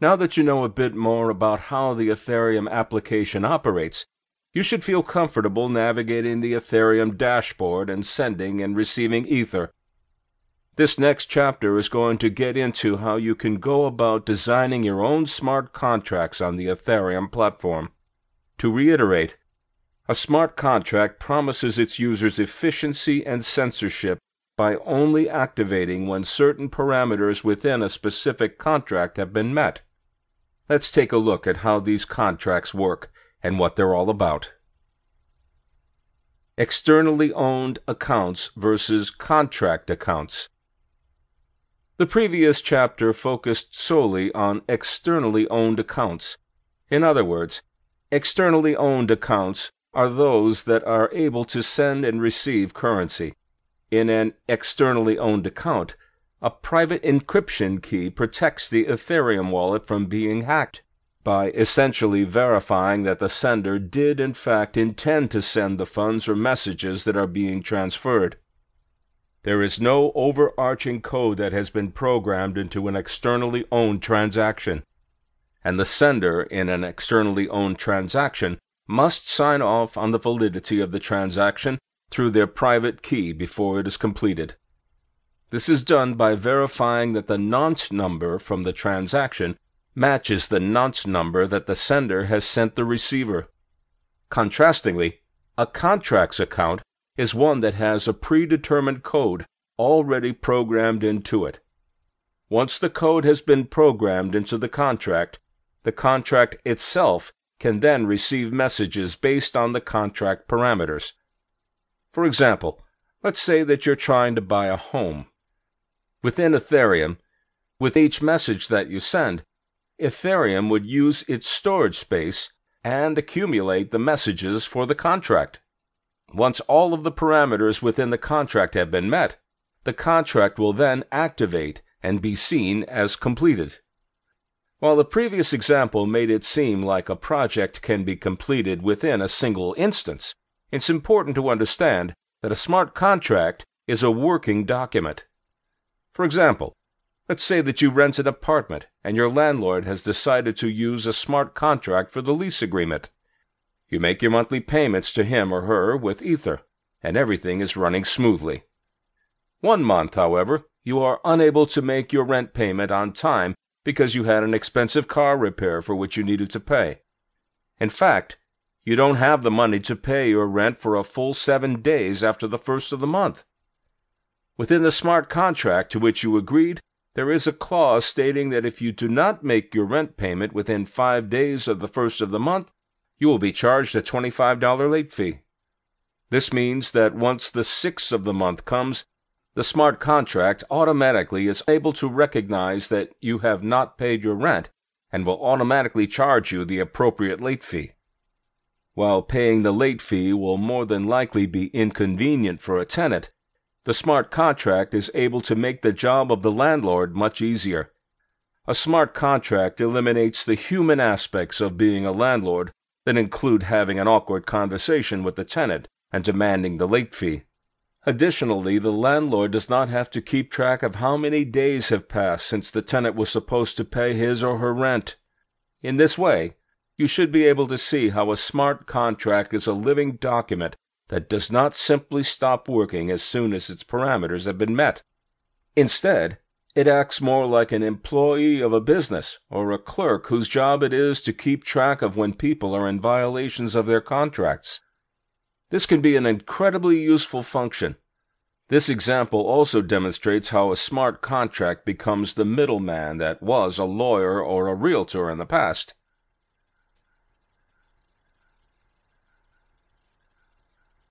Now that you know a bit more about how the Ethereum application operates, you should feel comfortable navigating the Ethereum dashboard and sending and receiving Ether. This next chapter is going to get into how you can go about designing your own smart contracts on the Ethereum platform. To reiterate, a smart contract promises its users efficiency and censorship by only activating when certain parameters within a specific contract have been met. Let's take a look at how these contracts work and what they're all about. Externally owned accounts versus contract accounts. The previous chapter focused solely on externally owned accounts. In other words, externally owned accounts are those that are able to send and receive currency. In an externally owned account, a private encryption key protects the Ethereum wallet from being hacked by essentially verifying that the sender did in fact intend to send the funds or messages that are being transferred. There is no overarching code that has been programmed into an externally owned transaction, and the sender in an externally owned transaction must sign off on the validity of the transaction through their private key before it is completed. This is done by verifying that the nonce number from the transaction matches the nonce number that the sender has sent the receiver. Contrastingly, a contracts account is one that has a predetermined code already programmed into it. Once the code has been programmed into the contract, the contract itself can then receive messages based on the contract parameters. For example, let's say that you're trying to buy a home. Within Ethereum, with each message that you send, Ethereum would use its storage space and accumulate the messages for the contract. Once all of the parameters within the contract have been met, the contract will then activate and be seen as completed. While the previous example made it seem like a project can be completed within a single instance, it's important to understand that a smart contract is a working document. For example, let's say that you rent an apartment and your landlord has decided to use a smart contract for the lease agreement. You make your monthly payments to him or her with Ether, and everything is running smoothly. One month, however, you are unable to make your rent payment on time because you had an expensive car repair for which you needed to pay. In fact, you don't have the money to pay your rent for a full seven days after the first of the month. Within the smart contract to which you agreed, there is a clause stating that if you do not make your rent payment within five days of the first of the month, you will be charged a $25 late fee. This means that once the sixth of the month comes, the smart contract automatically is able to recognize that you have not paid your rent and will automatically charge you the appropriate late fee. While paying the late fee will more than likely be inconvenient for a tenant, the smart contract is able to make the job of the landlord much easier. A smart contract eliminates the human aspects of being a landlord that include having an awkward conversation with the tenant and demanding the late fee. Additionally, the landlord does not have to keep track of how many days have passed since the tenant was supposed to pay his or her rent. In this way, you should be able to see how a smart contract is a living document that does not simply stop working as soon as its parameters have been met. Instead, it acts more like an employee of a business or a clerk whose job it is to keep track of when people are in violations of their contracts. This can be an incredibly useful function. This example also demonstrates how a smart contract becomes the middleman that was a lawyer or a realtor in the past.